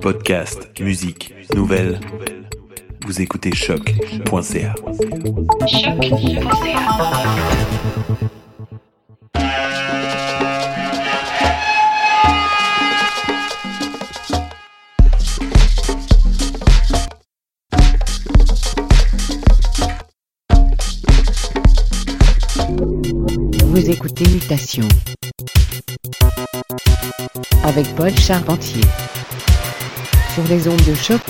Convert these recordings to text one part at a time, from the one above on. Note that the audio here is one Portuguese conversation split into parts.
Podcast, musique, nouvelles. Vous écoutez choc.ca. Vous écoutez Mutation avec Paul Charpentier sur les ondes de choc.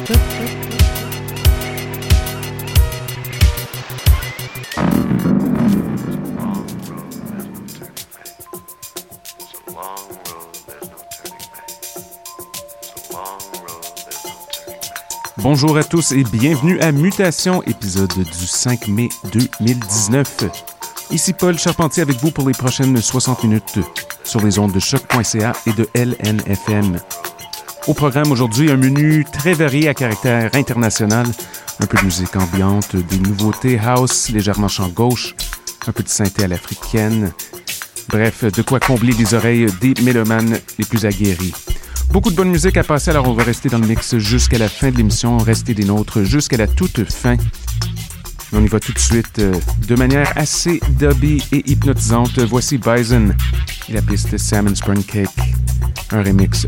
Bonjour à tous et bienvenue à Mutation, épisode du 5 mai 2019. Ici Paul Charpentier avec vous pour les prochaines 60 minutes sur les ondes de choc.ca et de LNFM. Au programme aujourd'hui, un menu très varié à caractère international, un peu de musique ambiante, des nouveautés house légèrement champ gauche, un peu de synthé à l'africaine. Bref, de quoi combler les oreilles des mélomanes les plus aguerris. Beaucoup de bonne musique à passer, alors on va rester dans le mix jusqu'à la fin de l'émission, rester des nôtres jusqu'à la toute fin. On y va tout de suite euh, de manière assez dubby et hypnotisante. Voici Bison et la piste Salmon Spring Cake, un remix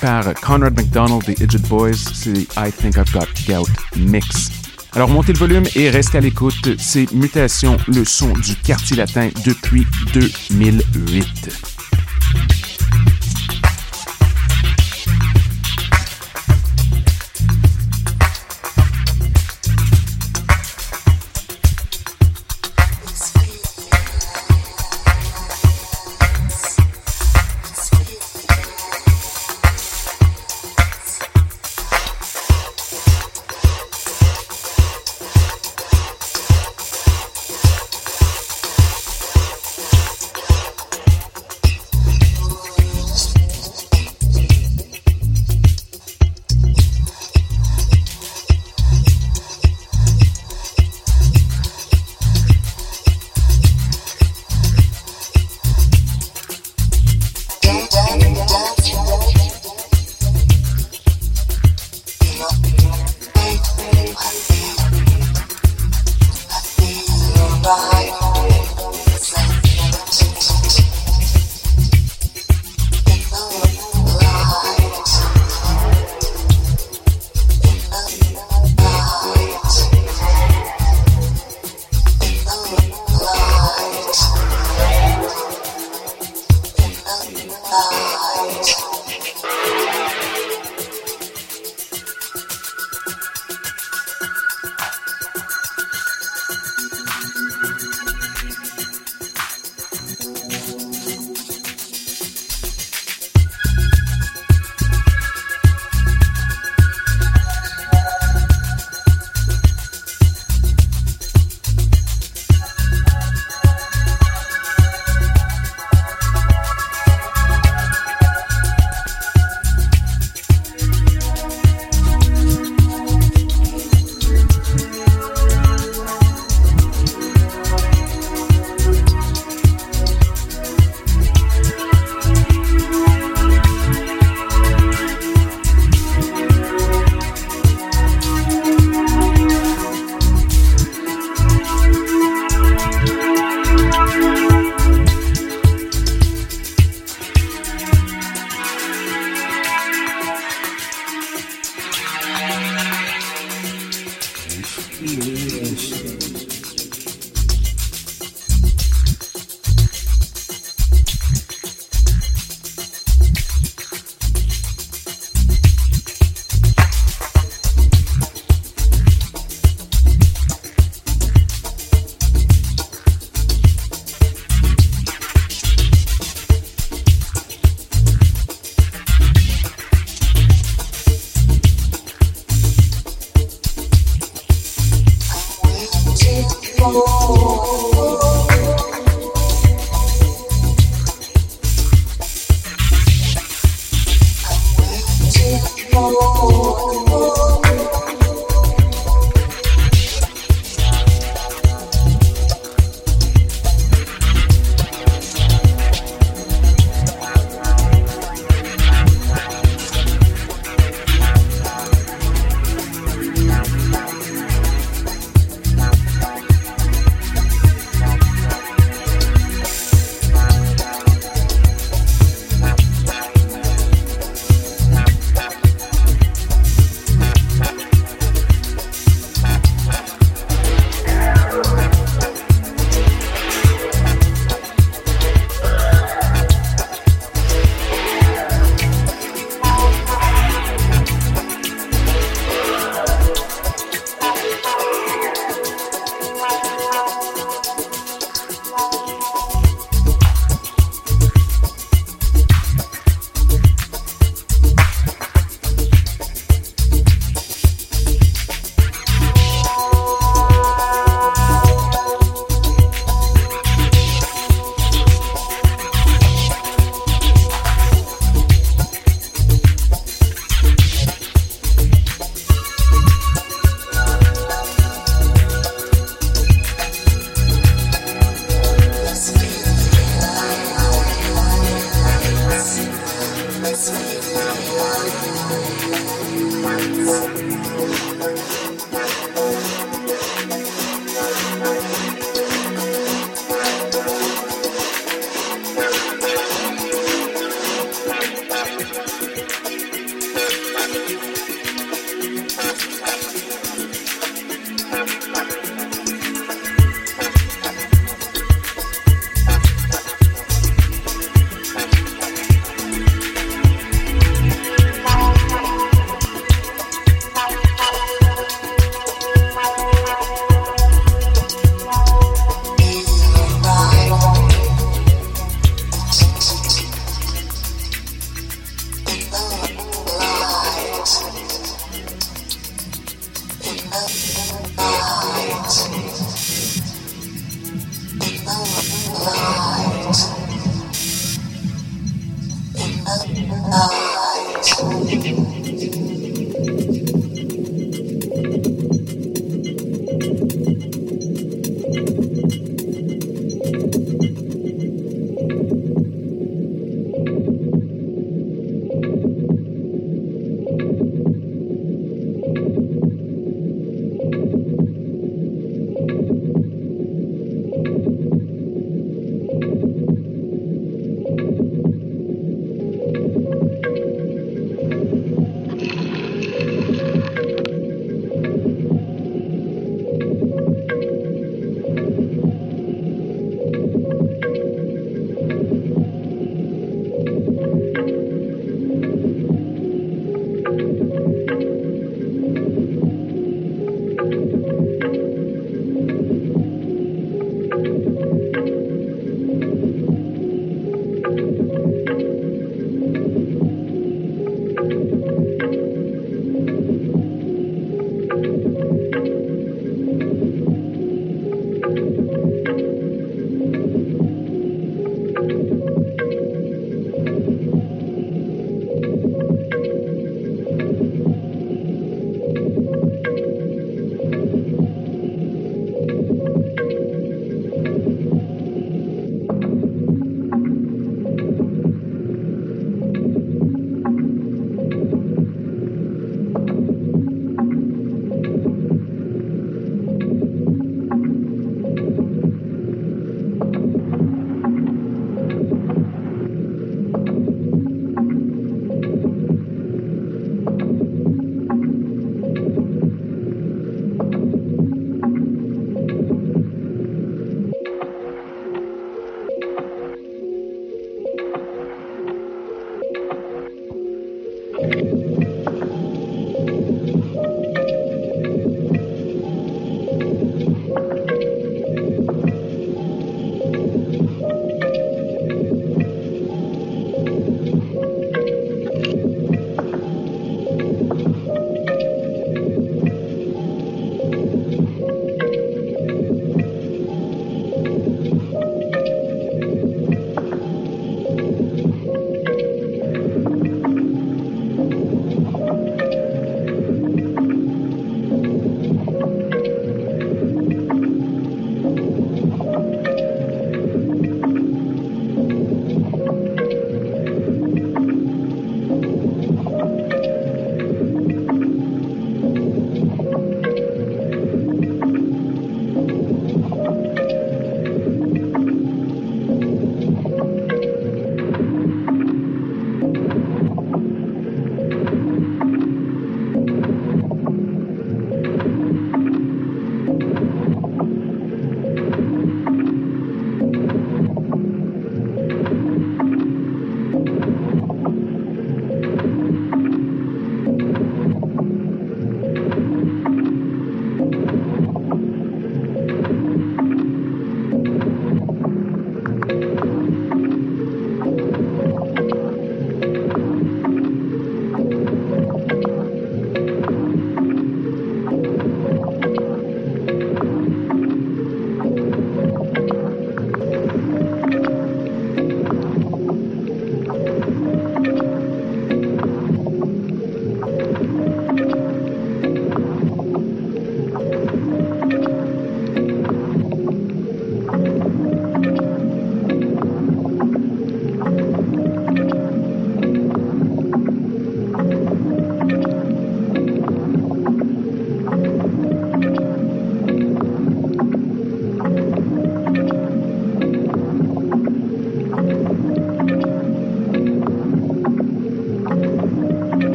par Conrad McDonald des Idget Boys. C'est I Think I've Got Gout Mix. Alors montez le volume et restez à l'écoute. C'est Mutation, le son du quartier latin depuis 2008.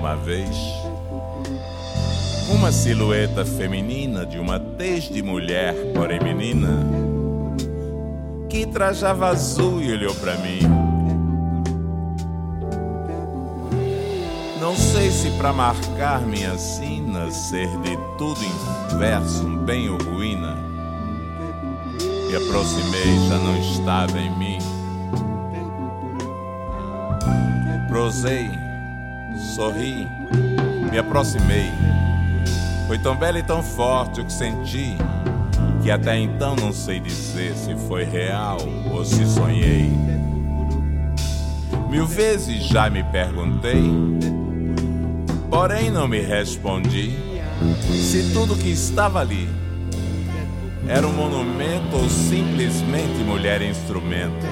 Uma vez. Uma silhueta feminina de uma tez de mulher, porém menina, que trajava azul e olhou para mim. Não sei se para marcar minha sina, ser de tudo inverso, um bem ou ruína. Me aproximei, já não estava em mim. Prosei, sorri, me aproximei. Foi tão belo e tão forte o que senti, que até então não sei dizer se foi real ou se sonhei. Mil vezes já me perguntei, porém não me respondi se tudo que estava ali era um monumento ou simplesmente mulher instrumento.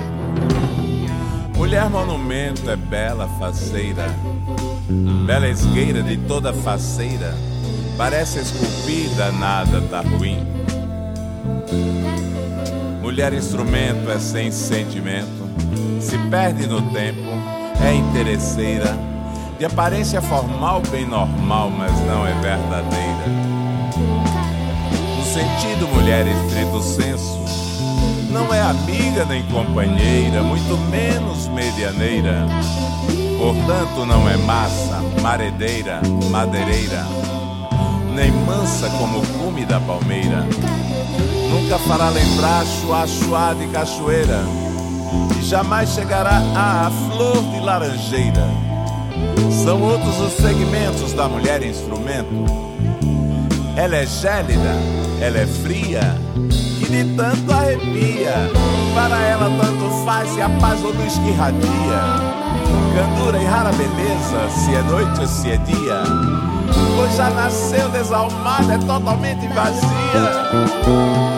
Mulher monumento é bela faceira, bela esgueira de toda faceira, parece esculpida, nada tá ruim. Mulher instrumento é sem sentimento, se perde no tempo, é interesseira, de aparência formal bem normal, mas não é verdadeira. No sentido mulher estrito senso, não é amiga nem companheira, muito menos medianeira. Portanto, não é massa, maredeira, madeireira, nem mansa como o cume da palmeira. Nunca fará lembrar chuá chuá de cachoeira, e jamais chegará à flor de laranjeira. São outros os segmentos da mulher instrumento. Ela é gélida, ela é fria de tanto arrepia. Para ela tanto faz se a paz ou luz que. Candura e rara beleza, se é noite ou se é dia. Pois já nasceu desalmada, é totalmente vazia.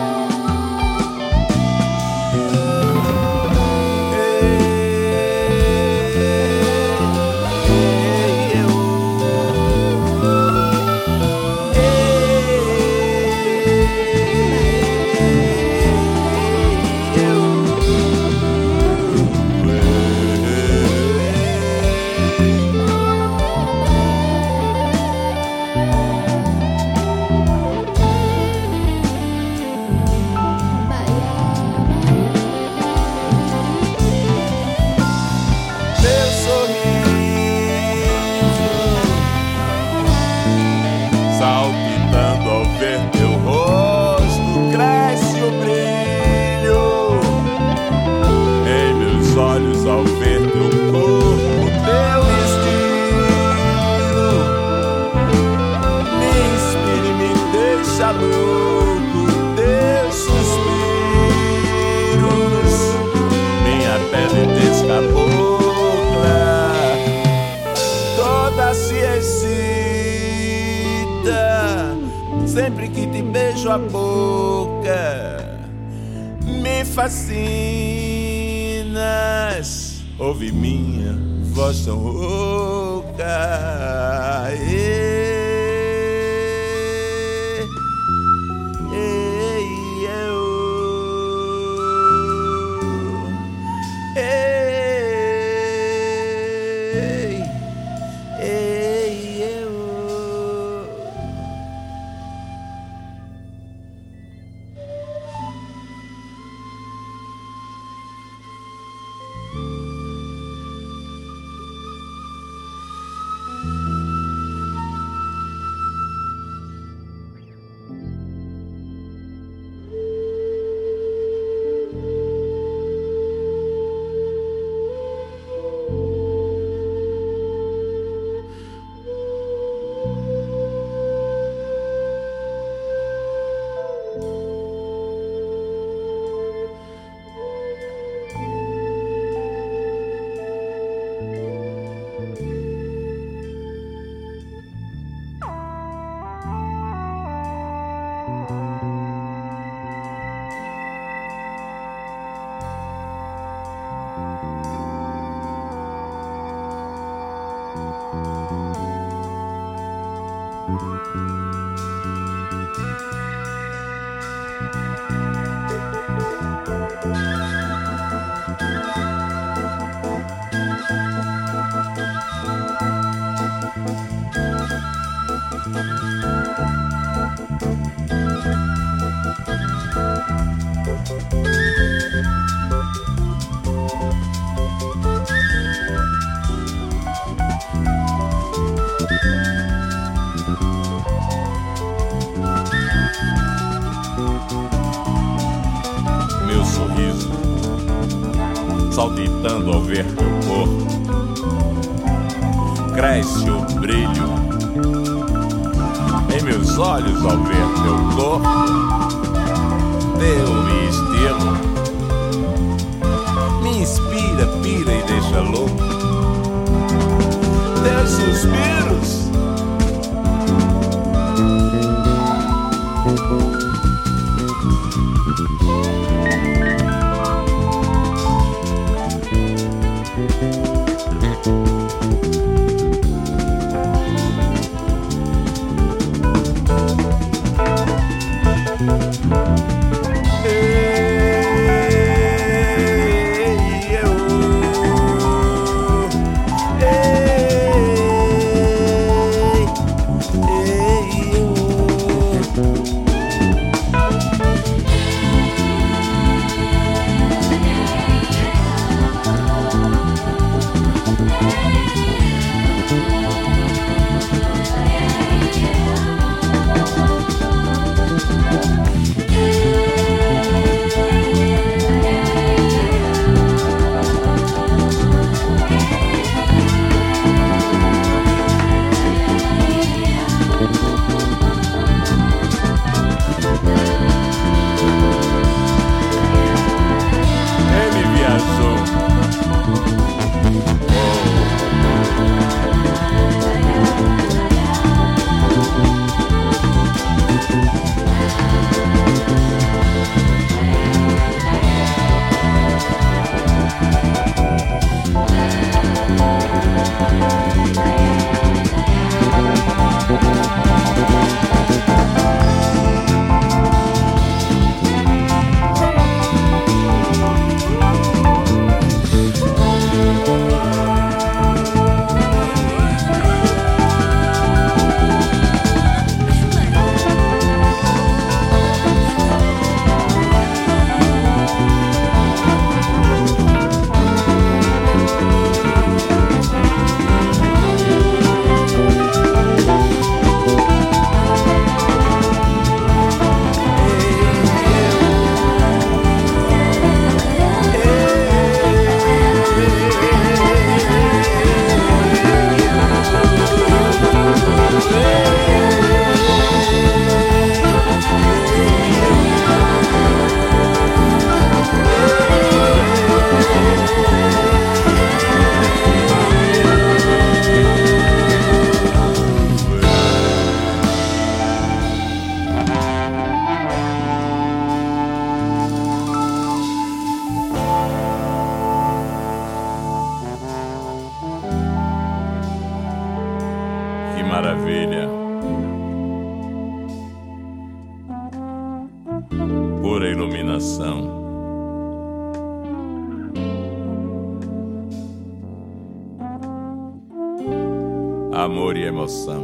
Amor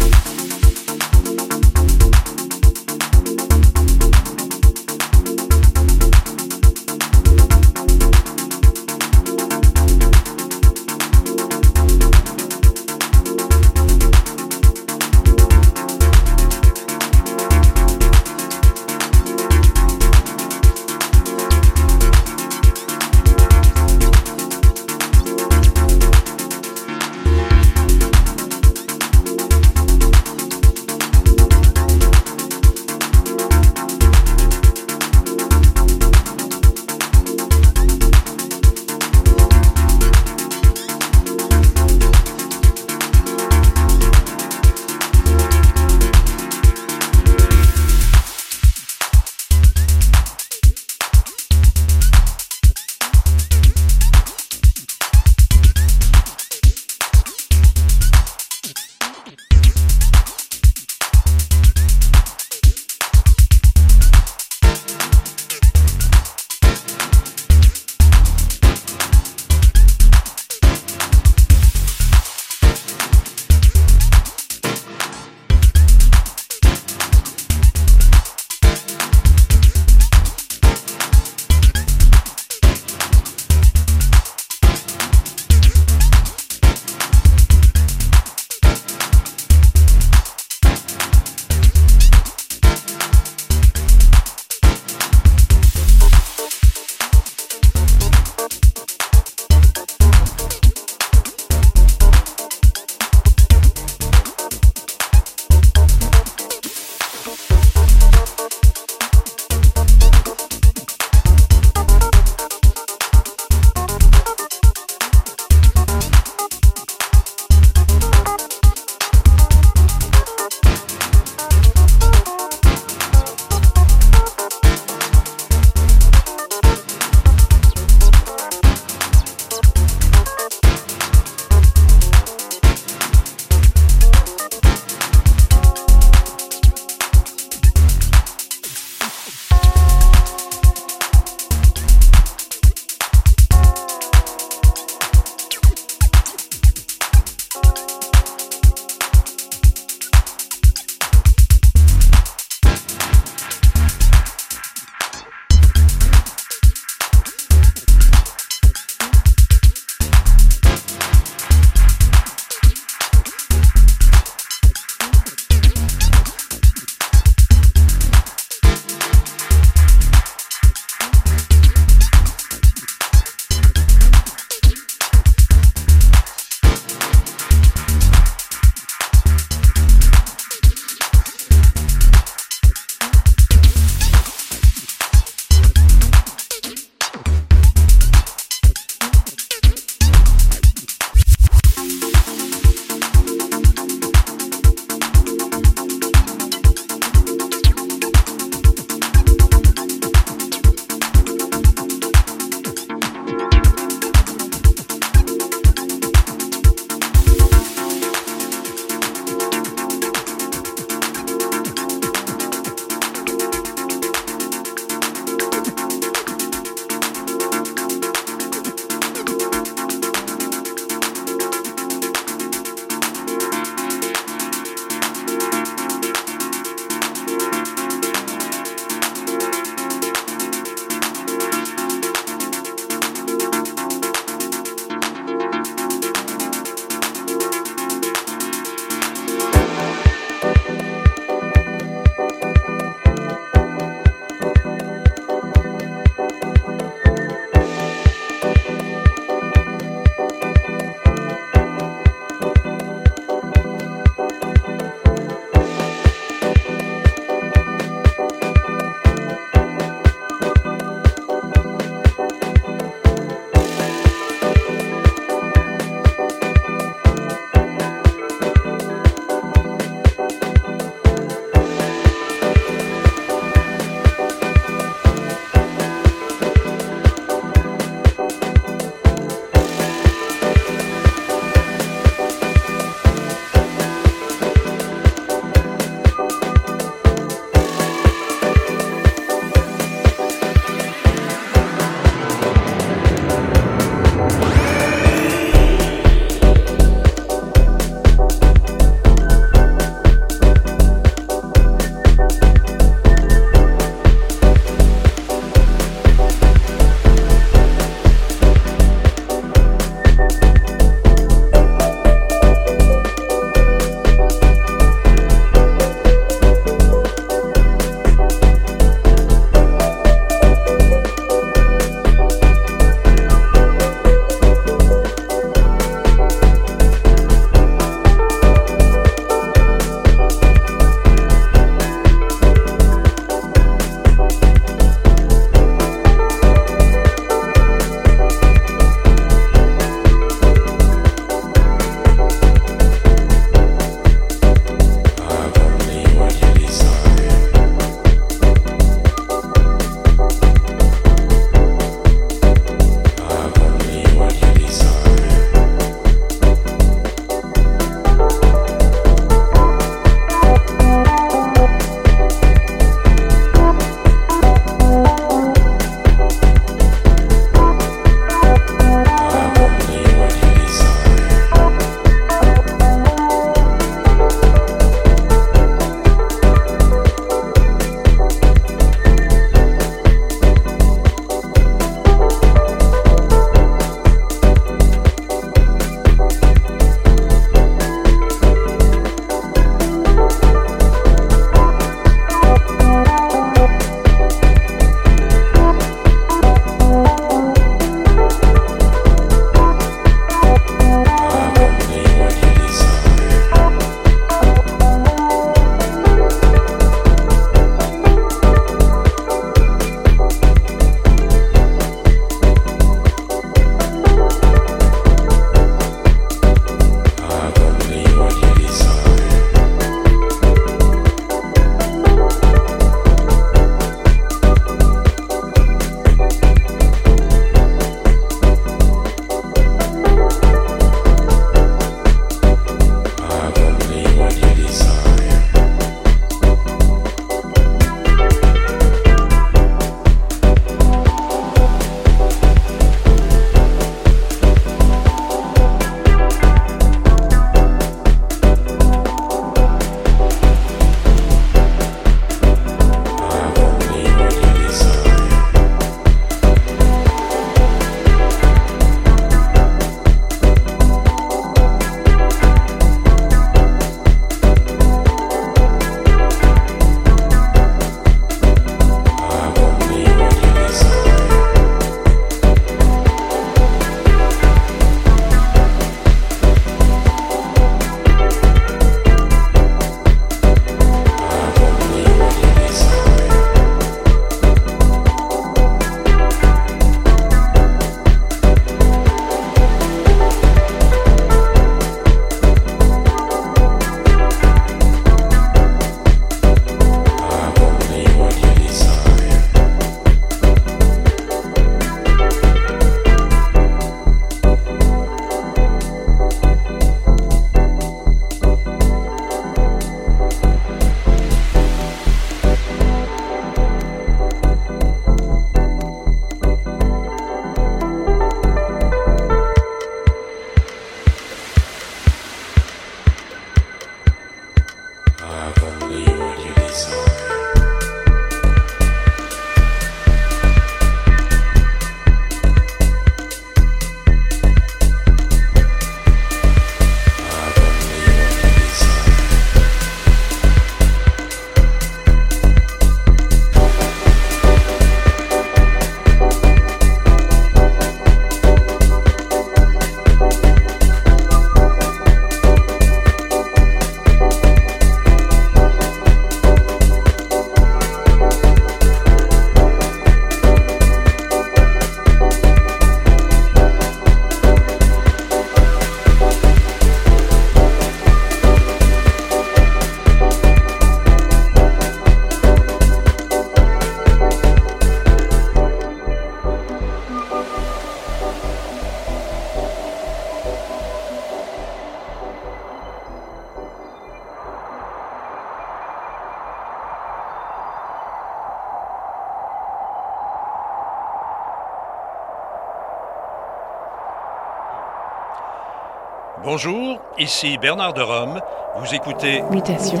Bonjour, ici Bernard de Rome. Vous écoutez Mutation.